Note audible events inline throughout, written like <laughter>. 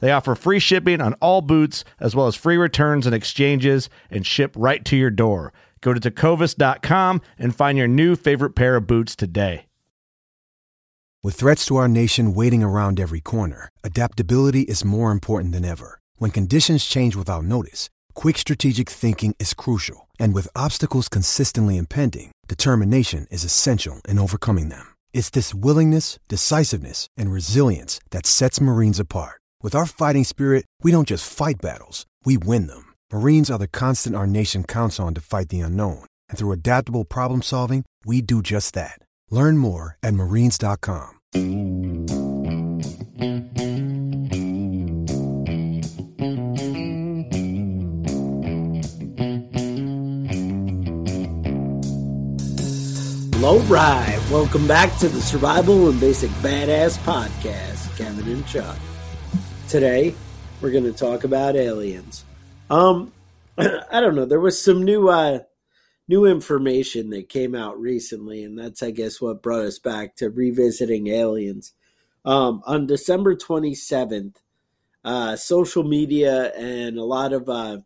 They offer free shipping on all boots, as well as free returns and exchanges, and ship right to your door. Go to tecovas.com and find your new favorite pair of boots today. With threats to our nation waiting around every corner, adaptability is more important than ever. When conditions change without notice, quick strategic thinking is crucial. And with obstacles consistently impending, determination is essential in overcoming them. It's this willingness, decisiveness, and resilience that sets Marines apart. With our fighting spirit, we don't just fight battles, we win them. Marines are the constant our nation counts on to fight the unknown. And through adaptable problem solving, we do just that. Learn more at marines.com. All right, welcome back to the Survival and Basic Badass Podcast, Kevin and Chuck. Today, we're going to talk about aliens. Um, <clears throat> I don't know. There was some new, uh, new information that came out recently, and that's, I guess, what brought us back to revisiting aliens. Um, on December twenty seventh, uh, social media and a lot of uh,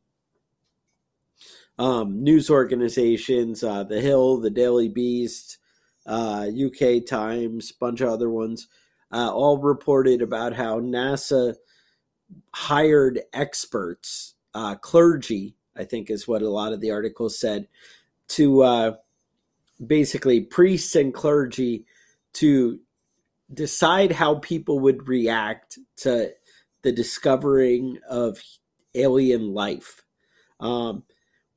um, news organizations, uh, The Hill, The Daily Beast, uh, UK Times, bunch of other ones, uh, all reported about how NASA hired experts, uh, clergy, I think is what a lot of the articles said, to uh, basically priests and clergy to decide how people would react to the discovering of alien life. Um,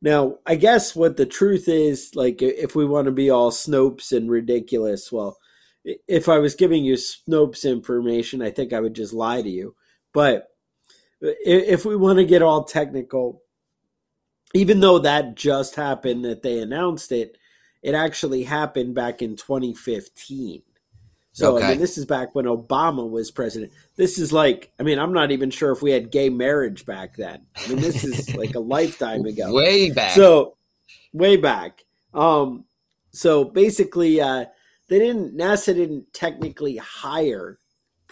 now, I guess what the truth is, like, if we want to be all Snopes and ridiculous, well, if I was giving you Snopes information, I think I would just lie to you. But if we want to get all technical, even though that just happened that they announced it, it actually happened back in 2015. So okay. I mean, this is back when Obama was president. This is like, I mean, I'm not even sure if we had gay marriage back then. I mean, this is <laughs> like a lifetime ago. Way back. So, way back. Um, so basically, uh, they didn't. NASA didn't technically hire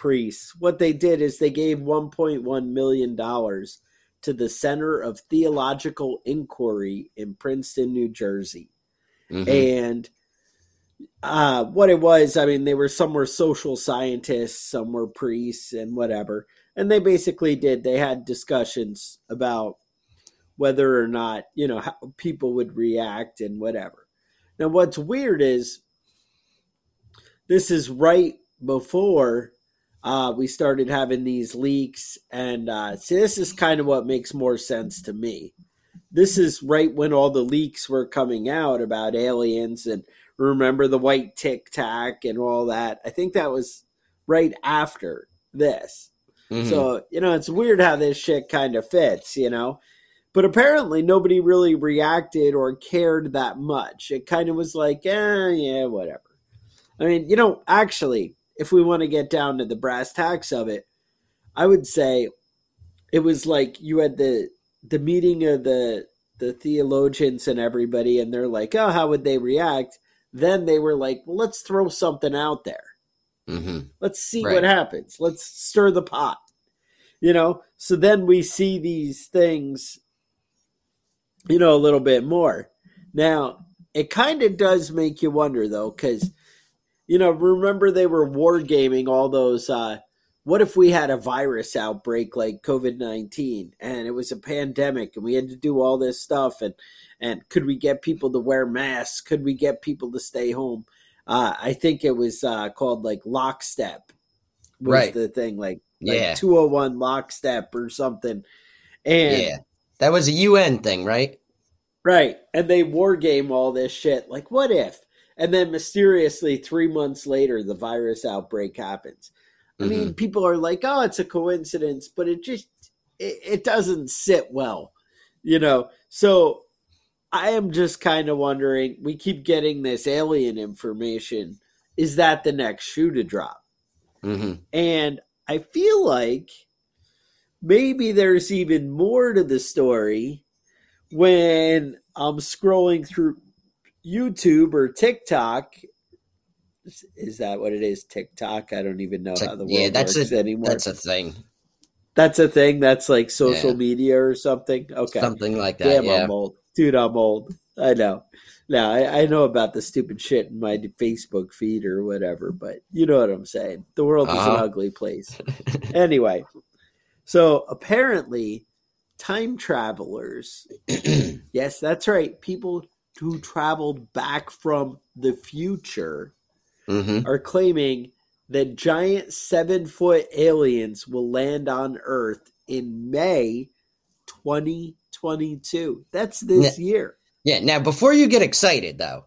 priests. What they did is they gave 1.1 million dollars to the Center of Theological Inquiry in Princeton, New Jersey, mm-hmm. and uh, what it was, I mean, they were some were social scientists, some were priests, and whatever. And they basically did. They had discussions about whether or not you know how people would react and whatever. Now, what's weird is this is right before uh, we started having these leaks, and uh, see, this is kind of what makes more sense to me. This is right when all the leaks were coming out about aliens and remember the white tic tac and all that. I think that was right after this. Mm-hmm. So, you know, it's weird how this shit kind of fits, you know. But apparently nobody really reacted or cared that much. It kind of was like, eh, yeah, whatever. I mean, you know, actually, if we want to get down to the brass tacks of it, I would say it was like you had the the meeting of the the theologians and everybody, and they're like, "Oh, how would they react?" Then they were like, "Well, let's throw something out there. hmm Let's see Right. what happens. Let's stir the pot." You know. So then we see these things, you know, a little bit more. Now it kind of does make you wonder, though, because you know, remember they were wargaming all those. uh what if we had a virus outbreak like COVID nineteen and it was a pandemic and we had to do all this stuff and and could we get people to wear masks? Could we get people to stay home? Uh, I think it was uh, called like lockstep was Right. the thing like like Yeah. two hundred one lockstep or something. And Yeah. That was a UN thing, right? Right. And they war game all this shit. Like, what if? And then mysteriously, three months later, the virus outbreak happens. I mean, people are like, oh, it's a coincidence, but it just, it, it doesn't sit well, you know? So I am just kind of wondering we keep getting this alien information. Is that the next shoe to drop? hmm And I feel like maybe there's even more to the story when I'm scrolling through YouTube or TikTok. Is- that what it is? TikTok? I don't even know how the world yeah, that's works a anymore. that's a thing, That's a thing. That's like social Yeah. media or something. Okay. something like that. Damn, yeah. I'm old. Dude, I'm old. I know. Now, I, I know about the stupid shit in my Facebook feed or whatever, but you know what I'm saying. The world is an Uh-huh. ugly place. <laughs> anyway, so apparently, time travelers, <clears throat> yes, that's right, people who traveled back from the future hmm are claiming that giant seven foot aliens will land on Earth in May 2022. That's this year. Yeah. Now, before you get excited, though,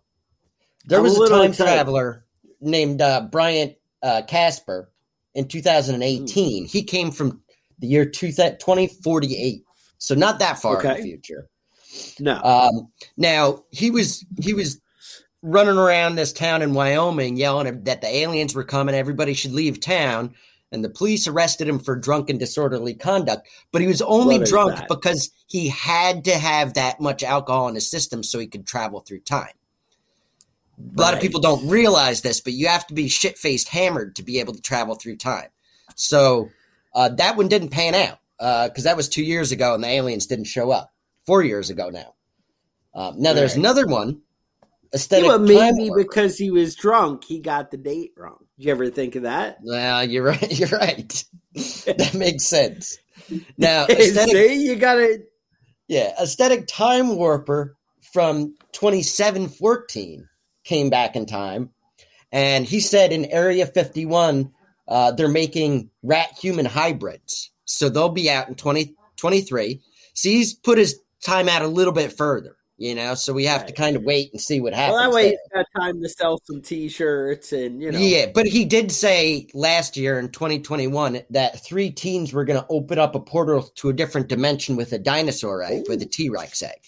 there I'm was a a, time excited. traveler named uh, Bryant uh, Casper in 2018. Hmm. He came from the year 2000 2048, so not that far in the future. No. Um, now he was he was running around this town in Wyoming yelling that the aliens were coming, everybody should leave town, and the police arrested him for drunken disorderly conduct. But he was only What drunk because he had to have that much alcohol in his system so he could travel through time. A lot of people don't realize this, but you have to be shit faced hammered to be able to travel through time. So uh, that one didn't pan out because that was two years ago and the aliens didn't show up. Four years ago now. Um, now there's Right. another one. Yeah, Aesthetic but maybe because he was drunk, he got the date wrong. Did you ever think of that? Well, you're right. <laughs> You're right. that makes sense. Now, <laughs> aesthetic, See, you gotta. yeah, aesthetic time warper from 2714 came back in time, and he said in Area 51 uh, they're making rat human hybrids, so they'll be out in 2023. so he's put his time out a little bit further, you know. So we have to kind of wait and see what happens. Well, that way he's got time to sell some T-shirts and you know. Yeah, but he did say last year in 2021 that three teens were going to open up a portal to a different dimension with a dinosaur egg, with a T Rex egg.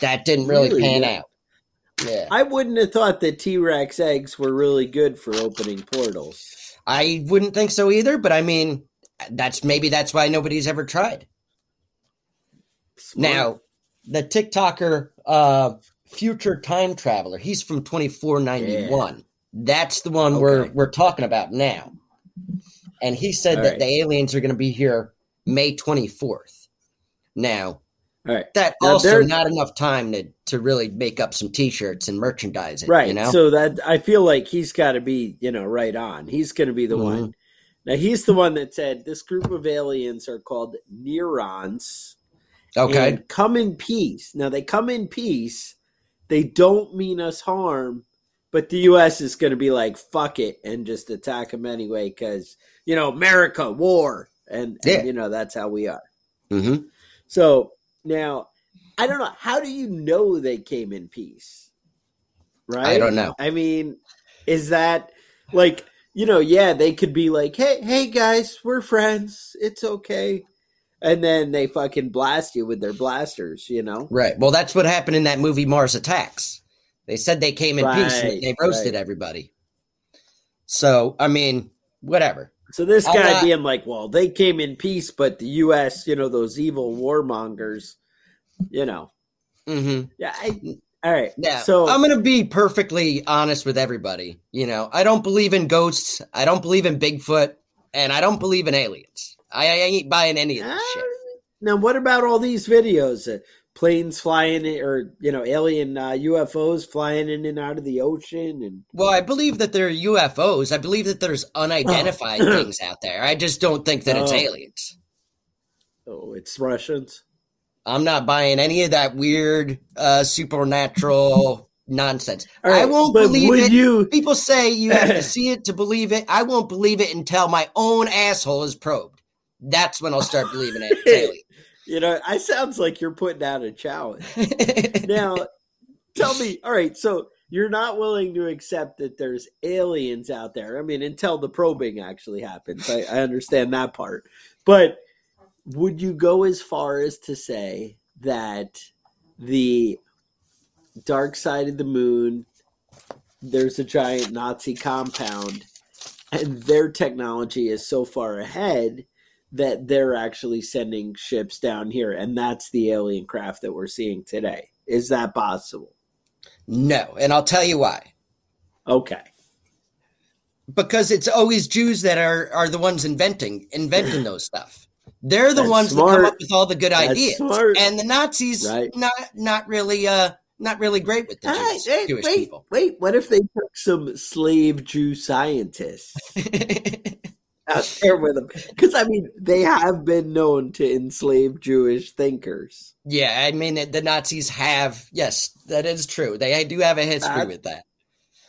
That didn't really, Really? pan Yeah. out. Yeah. I wouldn't have thought that T-Rex eggs were really good for opening portals. I wouldn't think so either, but I mean, that's maybe that's why nobody's ever tried. Smart. Now, the TikToker, uh, future time traveler, he's from 2491. That's the one we're we're talking about now. And he said All that right. the aliens are going to be here May 24th. Now, all right, that Now, also not enough time to to really make up some t-shirts and merchandise it, right. you know? So that I feel like he's got to be, you know, right on. He's going to be the Mhm. one. Now he's the one that said this group of aliens are called neurons. Okay. come in peace. Now they come in peace. They don't mean us harm, but the U.S. is going to be like fuck it and just attack them anyway because you know America war and, and, you know that's how we are. Mhm. So now I don't know how do you know they came in peace, right? I don't know. I mean, is that like you know? Yeah, they could be like, hey, hey guys, we're friends. It's okay. And then they fucking blast you with their blasters, you know? Right. Well, that's what happened in that movie Mars Attacks. They said they came in peace and they roasted right. everybody. So, I mean, whatever. So this guy not- being like, well, they came in peace, but the U.S., you know, those evil warmongers, you know, Mm-hmm. Yeah. I, all right. Yeah. So I'm going to be perfectly honest with everybody. You know, I don't believe in ghosts. I don't believe in Bigfoot, and I don't believe in aliens. I, I ain't buying any of this Ah, shit. Now, what about all these videos? Uh, planes flying or you know, alien uh, UFOs flying in and out of the ocean, and Well, I believe that they're UFOs. I believe that there's unidentified <clears throat> things out there. I just don't think that it's Oh. aliens. oh, it's Russians. I'm not buying any of that weird uh, supernatural nonsense. Right, I won't believe it. you? People say you have to <clears throat> see it to believe it. I won't believe it until my own asshole is probed. That's when I'll start believing it. <laughs> You know, I sounds like you're putting out a challenge. <laughs> Now, tell me. All right, so you're not willing to accept that there's aliens out there. I mean, until the probing actually happens. I, I understand that part, but would you go as far as to say that the dark side of the moon there's a giant nazi compound and their technology is so far ahead that they're actually sending ships down here and that's the alien craft that we're seeing today is that possible no, and I'll tell you why. okay Because it's always Jews that are are the ones inventing inventing <laughs> those stuff. They're the That's ones that come up with all the good That's ideas. smart. And the Nazis Right. not not really uh not really great with the Ah, Jews, Jewish wait, people. wait what if they took some slave jew scientists <laughs> out there with them because i mean they have been known to enslave jewish thinkers yeah, I mean the Nazis have yes, that is true. They do have a history Uh, with that.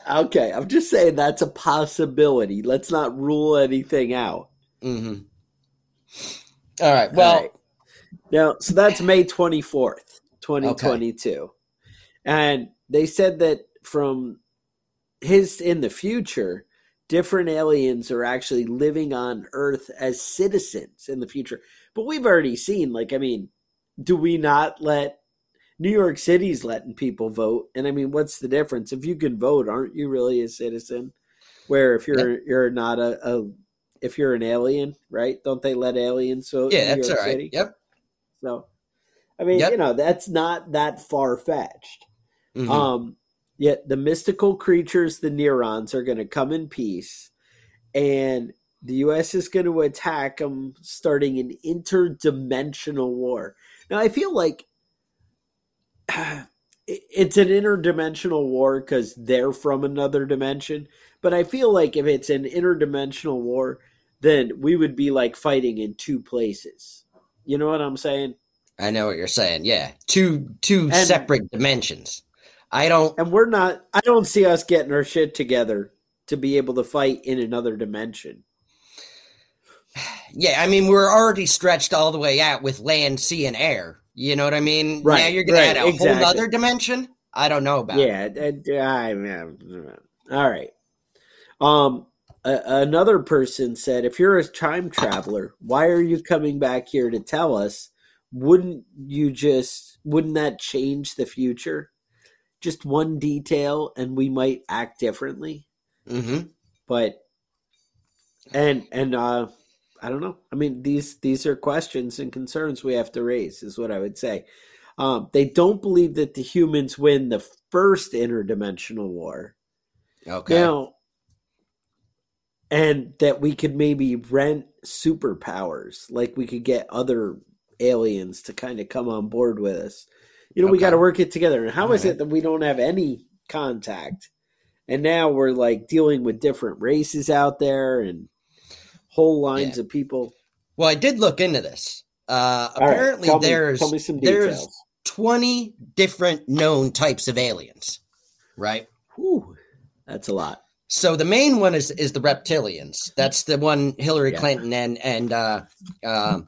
okay i'm just saying that's a possibility let's not rule anything out hmm All right. Well, All right. now so that's may 24th 2022 and they said that from his in the future different aliens are actually living on earth as citizens in the future but we've already seen like i mean do we not let new york city's letting people vote and i mean what's the difference if you can vote aren't you really a citizen where if you're you're not a, a if you're an alien right don't they let aliens vote in yeah, New that's all York right. City? Yep. So, I mean, Yep. you know, that's not that far fetched. Mhm. Um, yet the mystical creatures, the neurons, are going to come in peace, and the U.S. is going to attack them, starting an interdimensional war. Now, I feel like <sighs> it's an interdimensional war because they're from another dimension. But I feel like if it's an interdimensional war, then we would be like fighting in two places. You know what I'm saying? I know what you're saying. Yeah, two two And- separate dimensions. I don't. And we're not, I don't see us getting our shit together to be able to fight in another dimension. Yeah, I mean we're already stretched all the way out with land, sea, and air. You know what I mean? Right, Now you're gonna add a exactly. whole other dimension. I don't know about. Yeah. and- I, all right. Um, a, another person said, if you're a time traveler, why are you coming back here to tell us? Wouldn't you just, wouldn't that change the future? Just one detail and we might act differently. hmm but and and uh i don't know. I mean these these are questions and concerns we have to raise is what i would say. Um they don't believe that the humans win the first interdimensional war. Okay. now and that we could maybe rent superpowers like we could get other aliens to kind of come on board with us you know we got to work it together and how is Alright. it that we don't have any contact and now we're like dealing with different races out there and whole lines Yeah. of people well, I did look into this. Uh, All right, apparently, me- there's me there's 20 different known types of aliens, right? Whew, that's a lot So the main one is is the reptilians. That's the one Hillary Yeah. Clinton and and uh, uh,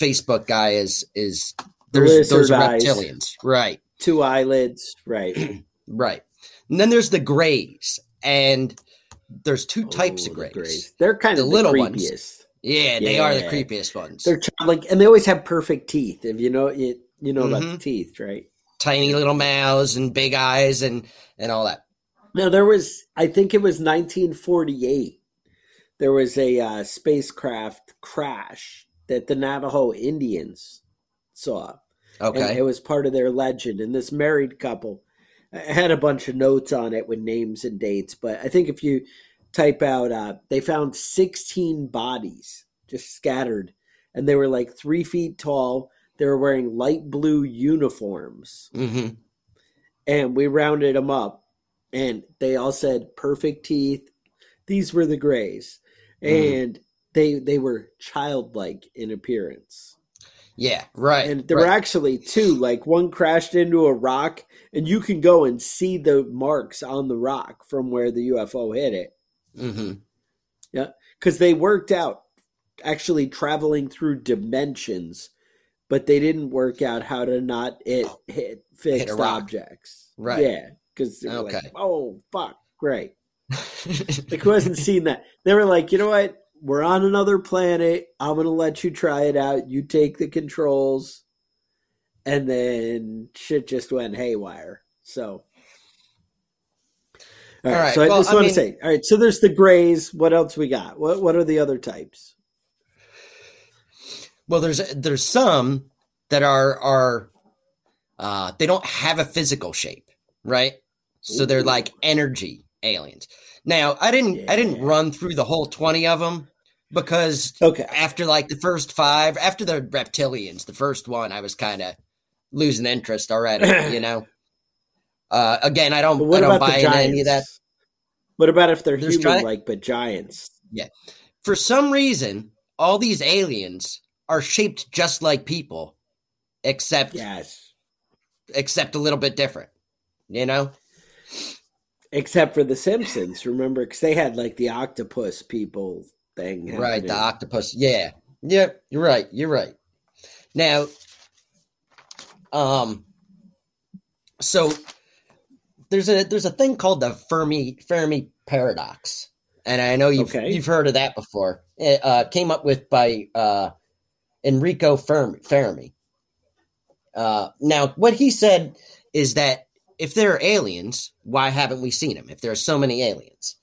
Facebook guy is is there's those lizard are eyes. reptilians, right? two eyelids right <clears throat> Right. And then there's the grays, and there's two types Oh, of the grays. they're kind The of the, little creepiest ones. Yeah, they are the creepiest ones. they're like and they always have perfect teeth if you know it you know about Mhm. the teeth right Tiny little mouths and big eyes and and all that. Now there was, I think it was 1948. There was a uh, spacecraft crash that the Navajo Indians saw, And Okay. it was part of their legend. And this married couple I had a bunch of notes on it with names and dates. But I think if you type out, uh, they found 16 bodies just scattered. And they were like three feet tall. They were wearing light blue uniforms. hmm And we rounded them up. And they all said perfect teeth. These were the grays. Mm. And they they were childlike in appearance. Yeah. Right. And there right. were actually two. Like one crashed into a rock, and you can go and see the marks on the rock from where the UFO hit it. Mm-hmm. Yeah, Because they worked out actually traveling through dimensions, but they didn't work out how to not it hit fixed Hit objects. Right. Yeah. Because were like, Okay. oh fuck, great. <laughs> Like who hasn't seen that? They were like, you know what? We're on another planet. I'm gonna let you try it out. You take the controls, and then shit just went haywire. So, all right. All right, So I well, just I want mean- to say, all right. So there's the grays. What else we got? What What are the other types? Well, there's there's some that are are uh they don't have a physical shape, right? So they're like energy aliens. Now, I didn't I didn't run through the whole 20 of them because Okay. after like the first 5, after the reptilians, the first one, I was kind of losing interest already, <clears throat> you know. Uh again, I don't I don't buy into any of that. What about if they're There's human gi- like but giants? Yeah. For some reason, all these aliens are shaped just like people except Yes. except a little bit different. You know? Except for the Simpsons, remember? Because they had like the octopus people thing. Right, the octopus. Yeah. Yep, you're right. You're right. Now, um so there's a there's a thing called the Fermi Fermi paradox. And I know you've Okay. you've heard of that before. It uh, came up with by uh, Enrico Fermi. Fermi. Uh, now, what he said is that if there are aliens, why haven't we seen them? If there are so many aliens,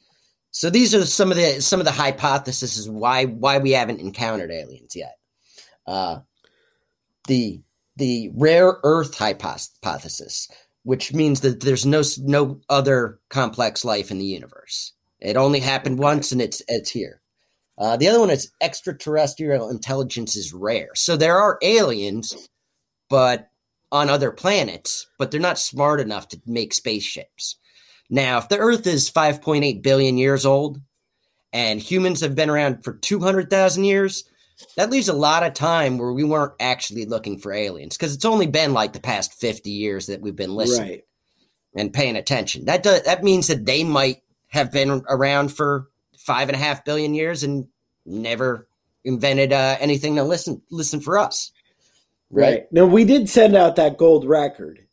so these are some of the some of the hypotheses why why we haven't encountered aliens yet. Uh, the the rare Earth hypothesis, which means that there's no no other complex life in the universe. It only happened once, and it's it's here. Uh, the other one is extraterrestrial intelligence is rare. So there are aliens, but on other planets, but they're not smart enough to make spaceships. Now, if the Earth is 5.8 billion years old and humans have been around for 200,000 years, that leaves a lot of time where we weren't actually looking for aliens because it's only been like the past 50 years that we've been listening Right. and paying attention. That does, that means that they might have been around for five and a half billion years and never invented uh, anything to listen listen for us. Right. Now we did send out that gold record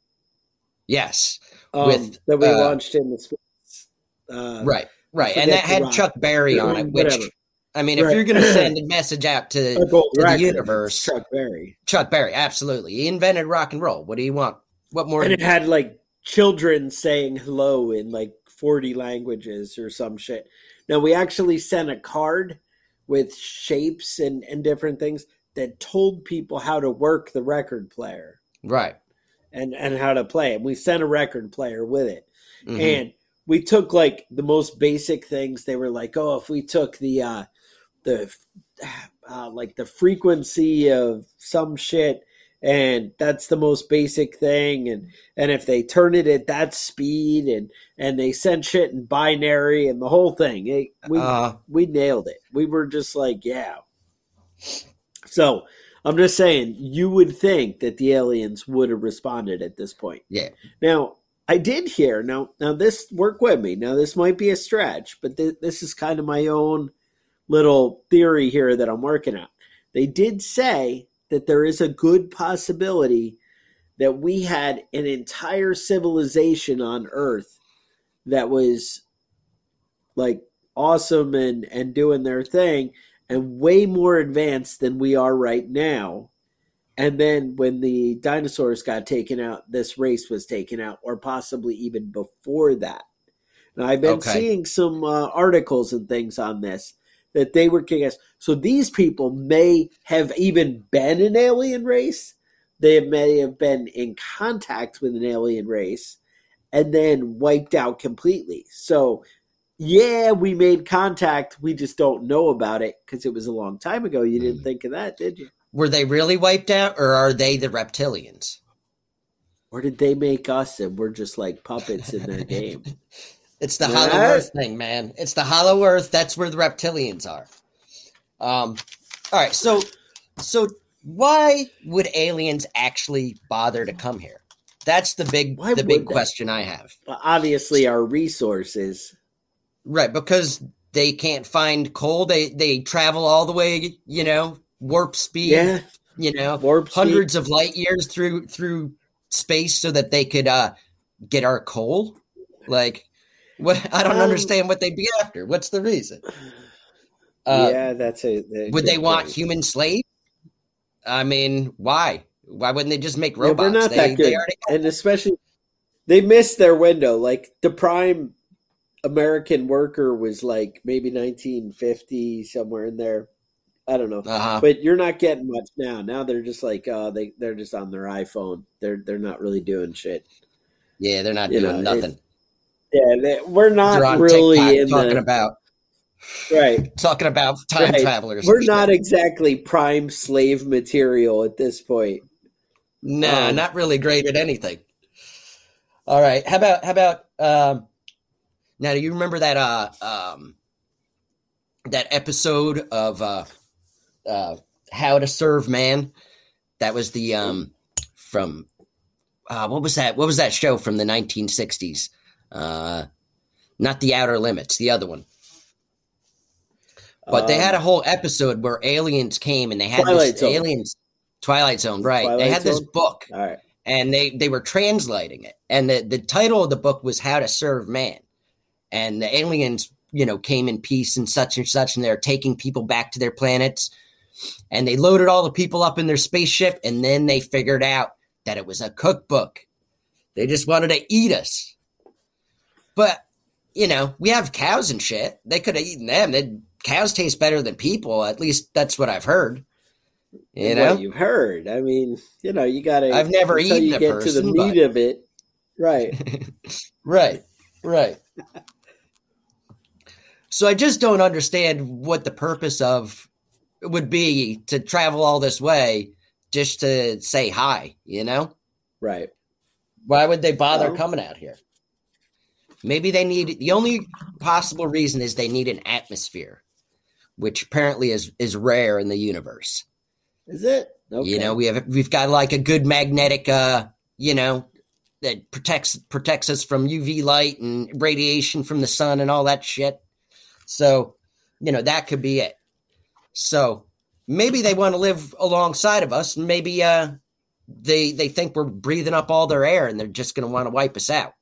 Yes. Um, With, that we uh, launched in the space. Uh, Right. Right. And that had rock. Chuck Berry on it, which Whatever. I mean, if you're going to <clears throat> send a message out to to the universe, Chuck Berry, Chuck Berry, absolutely. He invented rock and roll. What do you want? What more? and it had like children saying hello in like forty languages or some shit. Now we actually sent a card with shapes and and different things that told people how to work the record player right. And and how to play it. We sent a record player with it. Mhm. and we took like the most basic things they were like oh if we took the uh the <sighs> uh, like the frequency of some shit and that's the most basic thing and and if they turn it at that speed and and they sent shit in binary and the whole thing it, we Uh, we nailed it we were just like yeah so i'm just saying you would think that the aliens would have responded at this point yeah. now, I did hear now. Now this work with me. Now this might be a stretch, but th- this is kind of my own little theory here that I'm working on. They did say that there is a good possibility that we had an entire civilization on Earth that was like awesome and and doing their thing and way more advanced than we are right now. And then when the dinosaurs got taken out, this race was taken out, or possibly even before that. Now, I've been Okay. seeing some uh, articles and things on this that they were kicking us. So these people may have even been an alien race, they may have been in contact with an alien race and then wiped out completely. So, yeah, we made contact. We just don't know about it because it was a long time ago. You didn't think of that, did you? Were they really wiped out, or are they the reptilians? Or did they make us and we're just like puppets in their game? <laughs> It's the Yeah. Hollow Earth thing, man. It's the Hollow Earth. That's where the reptilians are. Um, all right, so so why would aliens actually bother to come here? That's the big Why the big they? question I have. Well, obviously, our resources. Right, because they can't find coal. They they travel all the way, you know, warp speed. Yeah, You know, warp speed. hundreds of light years through through space so that they could uh get our coal. Like, what? I don't Um, understand what they'd be after. What's the reason? Uh, yeah, that's a. a would they want point. human slaves? I mean, why? Why wouldn't they just make Yeah, robots? they're not they, that good, and especially they missed their window. Like the prime American worker was like maybe 1950 somewhere in there. I don't know, uh-huh. but you're not getting much now. Now they're just like uh, they they're just on their iPhone. They're they're not really doing shit. yeah, they're not you doing know, nothing. Yeah, they, we're not really in talking the about right. talking about time Right. travelers. We're shit. not exactly prime slave material at this point. Nah, Um, not really great at anything. All right. How about how about um now do you remember that uh um that episode of uh uh How to Serve Man? That was the um from uh what was that what was that show from the 1960s? Uh not the Outer Limits, the other one. But they Um, had a whole episode where aliens came and they had Twilight this Zone. aliens Twilight Zone, right? they Twilight had this book right. and they they were translating it and the, the title of the book was how to serve man and the aliens you know came in peace and such and such and they're taking people back to their planets. And they loaded all the people up in their spaceship and then they figured out that it was a cookbook. They just wanted to eat us. But you know we have cows and shit. They could have eaten them. They, cows taste better than people. At least that's what i've heard. You what know? you've heard. I mean, you know, you got to. I've never eaten you get to the meat but- of it, right? <laughs> Right, right. So I just don't understand what the purpose of would be to travel all this way just to say hi, you know? Right. Why would they bother Well- coming out here? Maybe they need the only possible reason is they need an atmosphere, which apparently is is rare in the universe. Is it? Okay. You know, we have we've got like a good magnetic uh, you know, that protects protects us from UV light and radiation from the sun and all that shit. So, you know, that could be it. So, maybe they want to live alongside of us. Maybe uh they they think we're breathing up all their air and they're just going to want to wipe us out.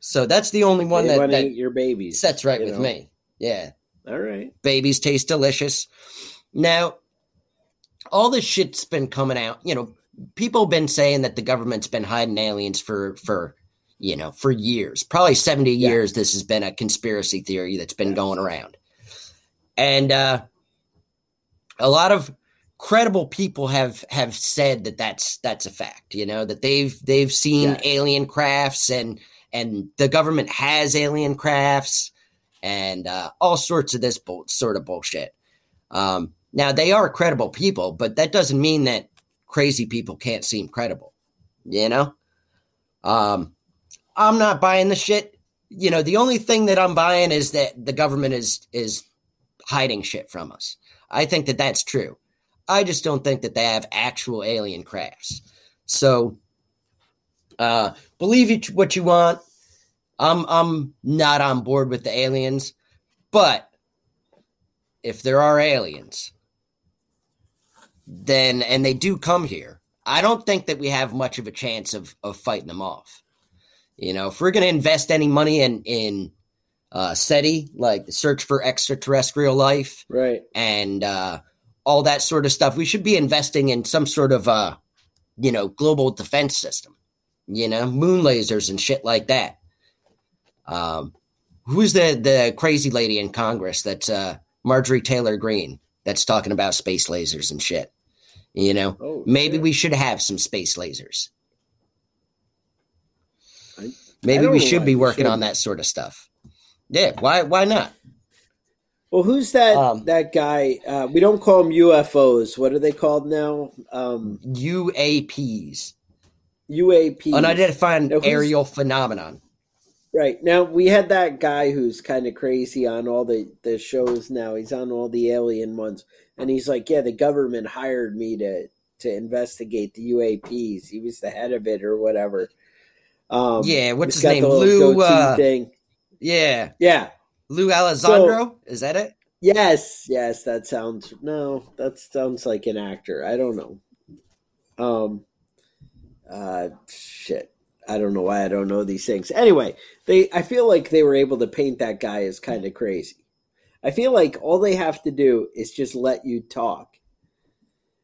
So that's the only one they that, that your babies. sets right with know? me. Yeah All right. babies taste delicious. Now, all this shit's been coming out. You know, people have been saying that the government's been hiding aliens for for you know for years, probably seventy Yeah. years. This has been a conspiracy theory that's been going around, and uh, a lot of credible people have have said that that's that's a fact. You know that they've they've seen Yes. alien crafts and and the government has alien crafts and uh, all sorts of this bull- sort of bullshit. Um, now they are credible people, but that doesn't mean that crazy people can't seem credible. You know, um, I'm not buying the shit. You know, the only thing that I'm buying is that the government is is hiding shit from us. I think that that's true. I just don't think that they have actual alien crafts. So, uh, believe what you want. I'm I'm not on board with the aliens, but if there are aliens, then and they do come here, I don't think that we have much of a chance of of fighting them off. You know, if we're going to invest any money in in uh, SETI, like the search for extraterrestrial life, Right. and uh, all that sort of stuff. We should be investing in some sort of, uh, you know, global defense system. You know, moon lasers and shit like that. Um, who's the the crazy lady in Congress? That's uh, Marjorie Taylor Greene. That's talking about space lasers and shit. You know, Oh, maybe we should have some space lasers. Maybe we should be working on shouldn't. that sort of stuff. Yeah, why why not? Well, who's that? Um, that guy? Uh, we don't call them UFOs. What are they called now? Um, UAPs, UAP. unidentified Now, aerial phenomenon. Right now, we had that guy who's kind of crazy on all the the shows. Now he's on all the alien ones, and he's like, "Yeah, the government hired me to to investigate the UAPs. He was the head of it or whatever." Um, Yeah, what's his name? Lou, uh, thing. Yeah, Yeah. Lou Alessandro. Is that it? Yes. Yes. That sounds no. That sounds like an actor. I don't know. Um. Uh. Shit. I don't know why I don't know these things. Anyway, they. I feel like they were able to paint that guy as kind of crazy. I feel like all they have to do is just let you talk.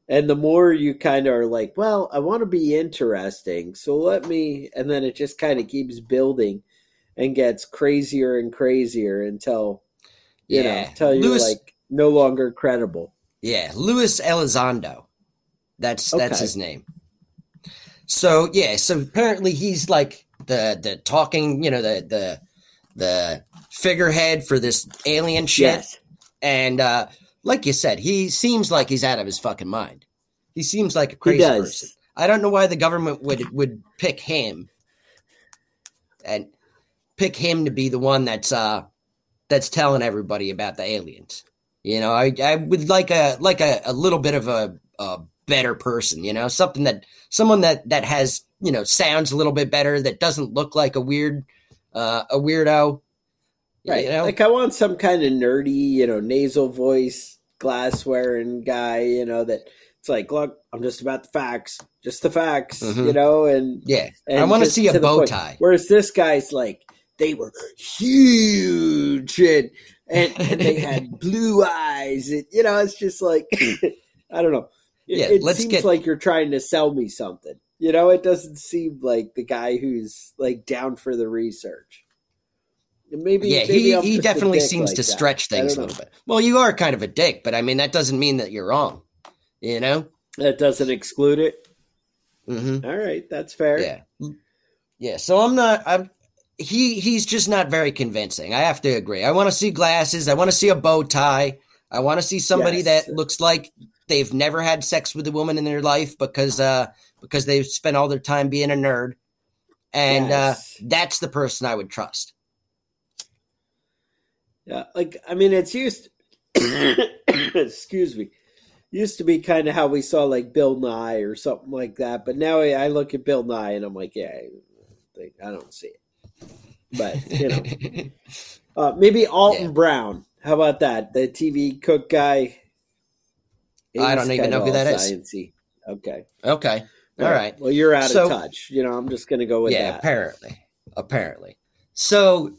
And the more you kind of are like, well, I want to be interesting, so let me, and then it just kind of keeps building and gets crazier and crazier until you know, Yeah. until you're like no longer credible. Yeah, Luis Elizondo. That's that's his name. So yeah, so apparently he's like the the talking, you know, the the the figurehead for this alien shit. Yes. And uh like you said, he seems like he's out of his fucking mind. He seems like a crazy person. I don't know why the government would would pick him and pick him to be the one that's uh that's telling everybody about the aliens. You know, I I would like a like a, a little bit of a, a better person, you know, something that someone that that has, you know, sounds a little bit better that doesn't look like a weird uh a weirdo. Right. You know? Like I want some kind of nerdy, you know, nasal voice, glass wearing guy, you know, that it's like, look, I'm just about the facts, just the facts, Mhm. you know, and, yeah. and I want to see a bow tie. Whereas this guy's like, they were huge and, and, and they <laughs> had blue eyes. And, you know, it's just like, <clears throat> I don't know. It, Yeah, it let's seems get- like you're trying to sell me something. You know, it doesn't seem like the guy who's like down for the research. Maybe, yeah, maybe he, I'm he definitely seems like to that. stretch things a little bit. Well, you are kind of a dick, but I mean that doesn't mean that you're wrong. You know? That doesn't exclude it. hmm All right, that's fair. Yeah. Yeah. So I'm not I'm he he's just not very convincing. I have to agree. I want to see glasses, I want to see a bow tie. I want to see somebody Yes. that looks like they've never had sex with a woman in their life because uh because they've spent all their time being a nerd. And Yes. uh that's the person I would trust. Yeah, like I mean, it's used. <coughs> excuse me. Used to be kind of how we saw like Bill Nye or something like that, but now I I look at Bill Nye and I'm like, yeah, I, don't see it. But you know, <laughs> uh, maybe Alton Yeah. Brown. How about that? The TV cook guy. I don't even know who that all is. sciencey. Okay. okay. All right. Well, you're out So- of touch. You know, I'm just going to go with yeah, that. apparently, apparently. So,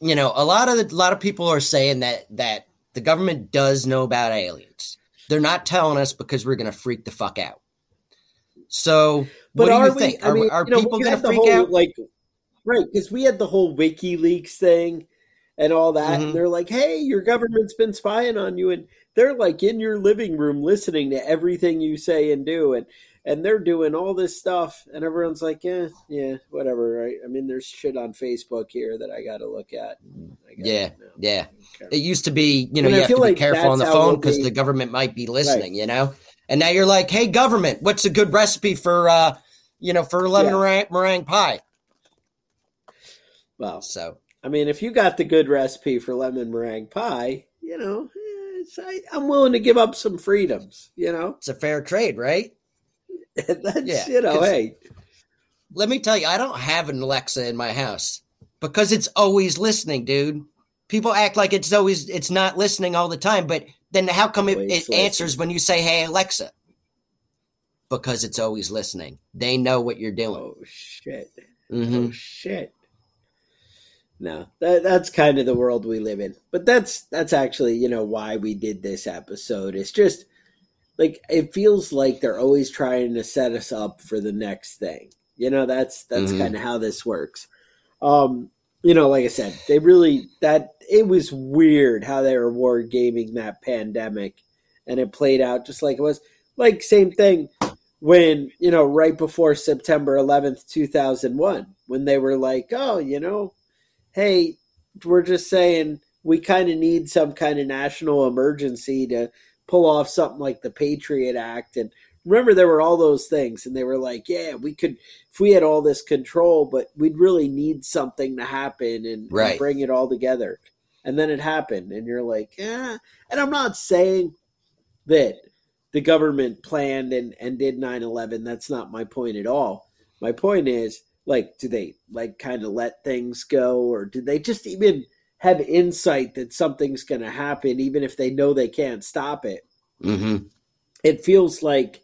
you know, a lot of the, a lot of people are saying that that the government does know about aliens. They're not telling us because we're going to freak the fuck out. So, But what do are you we? think? I Are, mean, are you know, people going to freak whole, out? Like, right? Because we had the whole WikiLeaks thing and all that, Mhm. and they're like, "Hey, your government's been spying on you," and they're like in your living room listening to everything you say and do, and and they're doing all this stuff, and everyone's like, "Yeah, yeah, whatever." Right? I mean, there's shit on Facebook here that I got to look at. I gotta- Yeah, yeah. I. It used to be, you know, And you I have to be like careful on the phone we'll because be- the government might be listening, you know. And now you're like, "Hey, government, what's a good recipe for, uh, you know, for lemon Yeah. meringue, meringue pie?" Well, So, I mean, if you got the good recipe for lemon meringue pie, you know, eh, it's, I, I'm willing to give up some freedoms. You know, it's a fair trade, right? <laughs> that's Yeah, you know, 'cause- hey, Let me tell you, I don't have an Alexa in my house because it's always listening, dude. People act like it's always it's not listening all the time, but then how come it, it answers when you say, "Hey Alexa"? Because it's always listening. They know what you're doing. oh shit, Mm-hmm. oh shit. No, that that's kind of the world we live in. But that's that's actually you know why we did this episode. It's just like it feels like they're always trying to set us up for the next thing. You know, that's that's Mhm. kind of how this works. Um, you know, like I said, they really that it was weird how they were war gaming that pandemic and it played out just like it was. Like same thing when you know right before September 11th, 2001, when they were like, oh, you know, hey, we're just saying we kind of need some kind of national emergency to pull off something like the Patriot Act and remember there were all those things and they were like yeah we could if we had all this control but we'd really need something to happen and, Right. and bring it all together. And then it happened and you're like yeah. And i'm not saying that the government planned and, and did 9-11 that's not my point at all. My point is like do they like kind of let things go or did they just even have insight that something's going to happen even if they know they can't stop it Mm-hmm. it feels like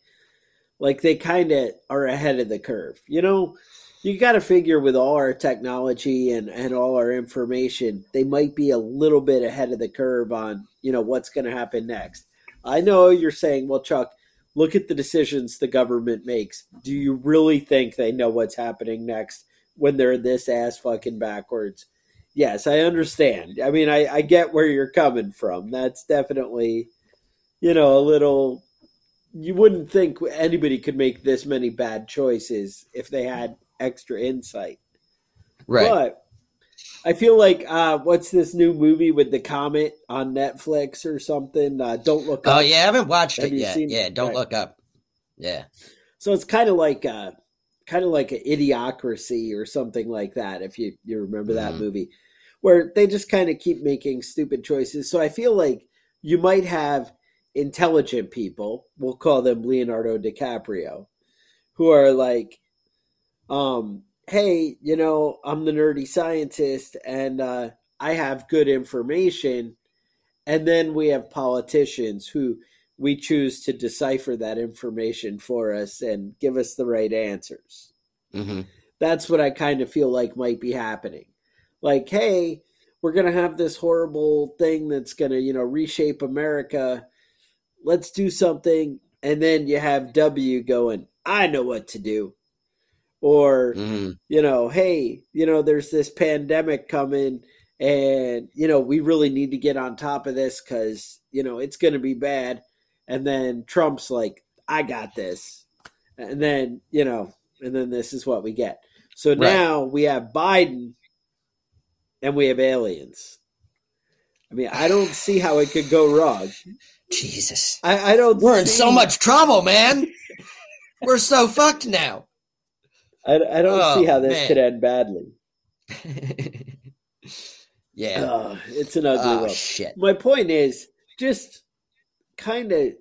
like they kind of are ahead of the curve. You know, you got to figure with all our technology and and all our information, they might be a little bit ahead of the curve on you know what's going to happen next. I know you're saying, well, Chuck, look at the decisions the government makes. Do you really think they know what's happening next when they're this ass fucking backwards? Yes, I understand. I mean, I, I get where you're coming from. That's definitely, you know, a little you wouldn't think anybody could make this many bad choices if they had extra insight. Right. But I feel like uh, what's this new movie with the comet on Netflix or something? Uh, Don't look. oh Up. yeah, I haven't watched Have it yet. Yeah, don't right. look up. Yeah. So it's kind of like uh kind of like an idiocracy or something like that. If you you remember that Mhm. movie, where they just kind of keep making stupid choices. So I feel like you might have intelligent people. We'll call them Leonardo DiCaprio, who are like, um, hey, you know, I'm the nerdy scientist and uh, I have good information. And then we have politicians who we choose to decipher that information for us and give us the right answers. Mm-hmm. That's what I kind of feel like might be happening. Like, hey, we're going to have this horrible thing that's going to, you know, reshape America. Let's do something. And then you have W going, I know what to do. Or, Mm-hmm. you know, hey, you know, there's this pandemic coming and, you know, we really need to get on top of this because, you know, it's going to be bad. And then Trump's like, I got this. And then, you know, and then this is what we get. So Right. now we have Biden and we have aliens. I mean, I don't see how it could go wrong. Jesus. I, I don't. We're in so much trouble, man. We're so fucked now. <laughs> I, I don't Oh, see how this man. could end badly. <laughs> yeah. Ugh, it's an ugly Oh world. shit. my point is just kind of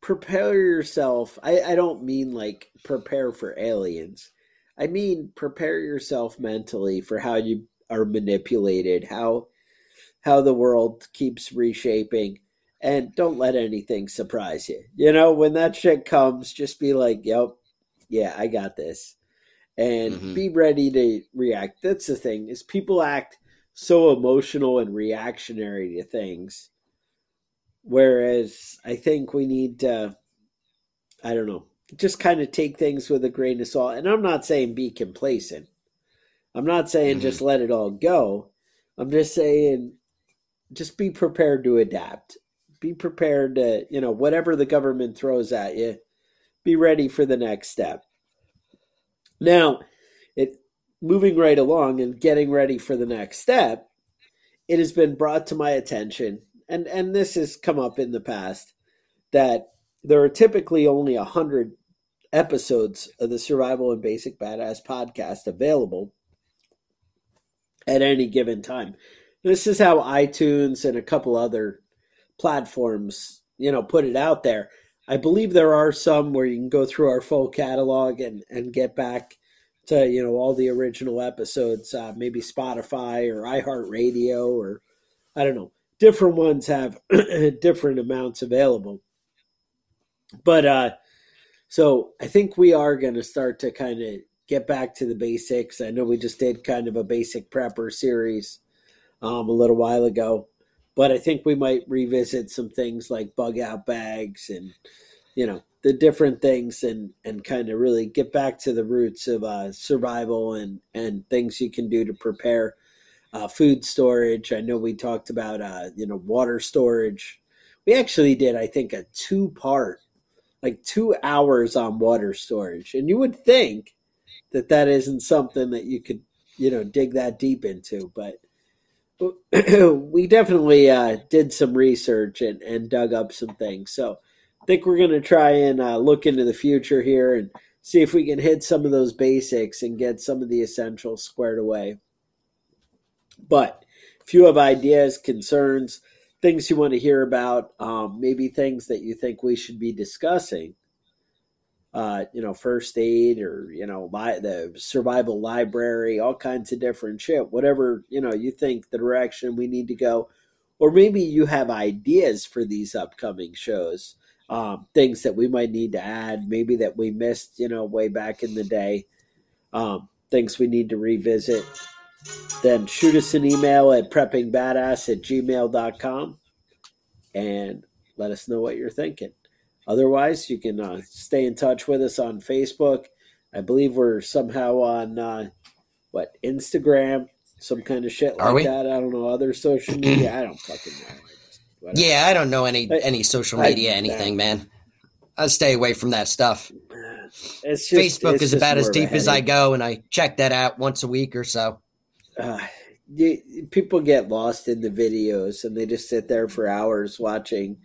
prepare yourself I, I don't mean like prepare for aliens i mean prepare yourself mentally for how you are manipulated how how the world keeps reshaping and don't let anything surprise you you know when that shit comes just be like yep yeah i got this and Mhm. be ready to react that's the thing is people act so emotional and reactionary to things. Whereas I think we need to, I don't know, just kind of take things with a grain of salt. And I'm not saying be complacent. I'm not saying Mhm. just let it all go. I'm just saying just be prepared to adapt. Be prepared to, you know, whatever the government throws at you, be ready for the next step. Now, it moving right along and getting ready for the next step, it has been brought to my attention, and and this has come up in the past, that there are typically only a hundred episodes of the Survival and Basic Badass podcast available at any given time. This is how iTunes and a couple other platforms, you know, put it out there. I believe there are some where you can go through our full catalog and and get back to you know all the original episodes. Uh, maybe Spotify or iHeartRadio or I don't know. Different ones have <clears throat> different amounts available, but uh, so I think we are going to start to kind of get back to the basics. I know we just did kind of a basic prepper series um, a little while ago, but I think we might revisit some things like bug out bags and you know the different things and and kind of really get back to the roots of uh, survival and and things you can do to prepare uh, food storage. I know we talked about uh, you know water storage. we actually did, I think, a two part, like two hours on water storage. And you would think that that isn't something that you could, you know, dig that deep into, but <clears throat> we definitely uh, did some research and, and dug up some things. So I think we're going to try and uh, look into the future here and see if we can hit some of those basics and get some of the essentials squared away. But if you have ideas, concerns, things you want to hear about, um, maybe things that you think we should be discussing, uh, you know, first aid or, you know, li- the survival library, all kinds of different shit, whatever, you know, you think the direction we need to go. Or maybe you have ideas for these upcoming shows, um, things that we might need to add, maybe that we missed, you know, way back in the day, um, things we need to revisit then shoot us an email at preppingbadass at gmail.com and let us know what you're thinking. Otherwise, you can uh, stay in touch with us on Facebook. I believe we're somehow on uh, what Instagram, some kind of shit like that. I don't know other social media. I don't fucking know. yeah, I don't know any any social media I, anything, man. I stay away from that stuff. Just, Facebook is about as deep as I go, and I check that out once a week or so uh, you, people get lost in the videos and they just sit there for hours watching,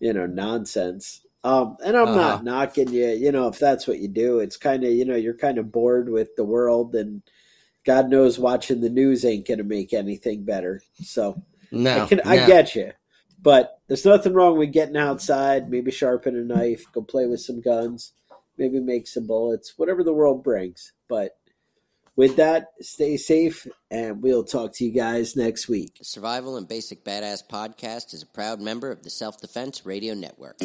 you know, nonsense. Um, and I'm uh-huh. not knocking you, you know, if that's what you do, it's kind of, you know, you're kind of bored with the world and God knows watching the news ain't going to make anything better. So no, I, can, no. I get you, but there's nothing wrong with getting outside, maybe sharpen a knife, go play with some guns, maybe make some bullets, whatever the world brings. But with that, stay safe, and we'll talk to you guys next week. The Survival and Basic Badass podcast is a proud member of the Self Defense Radio Network.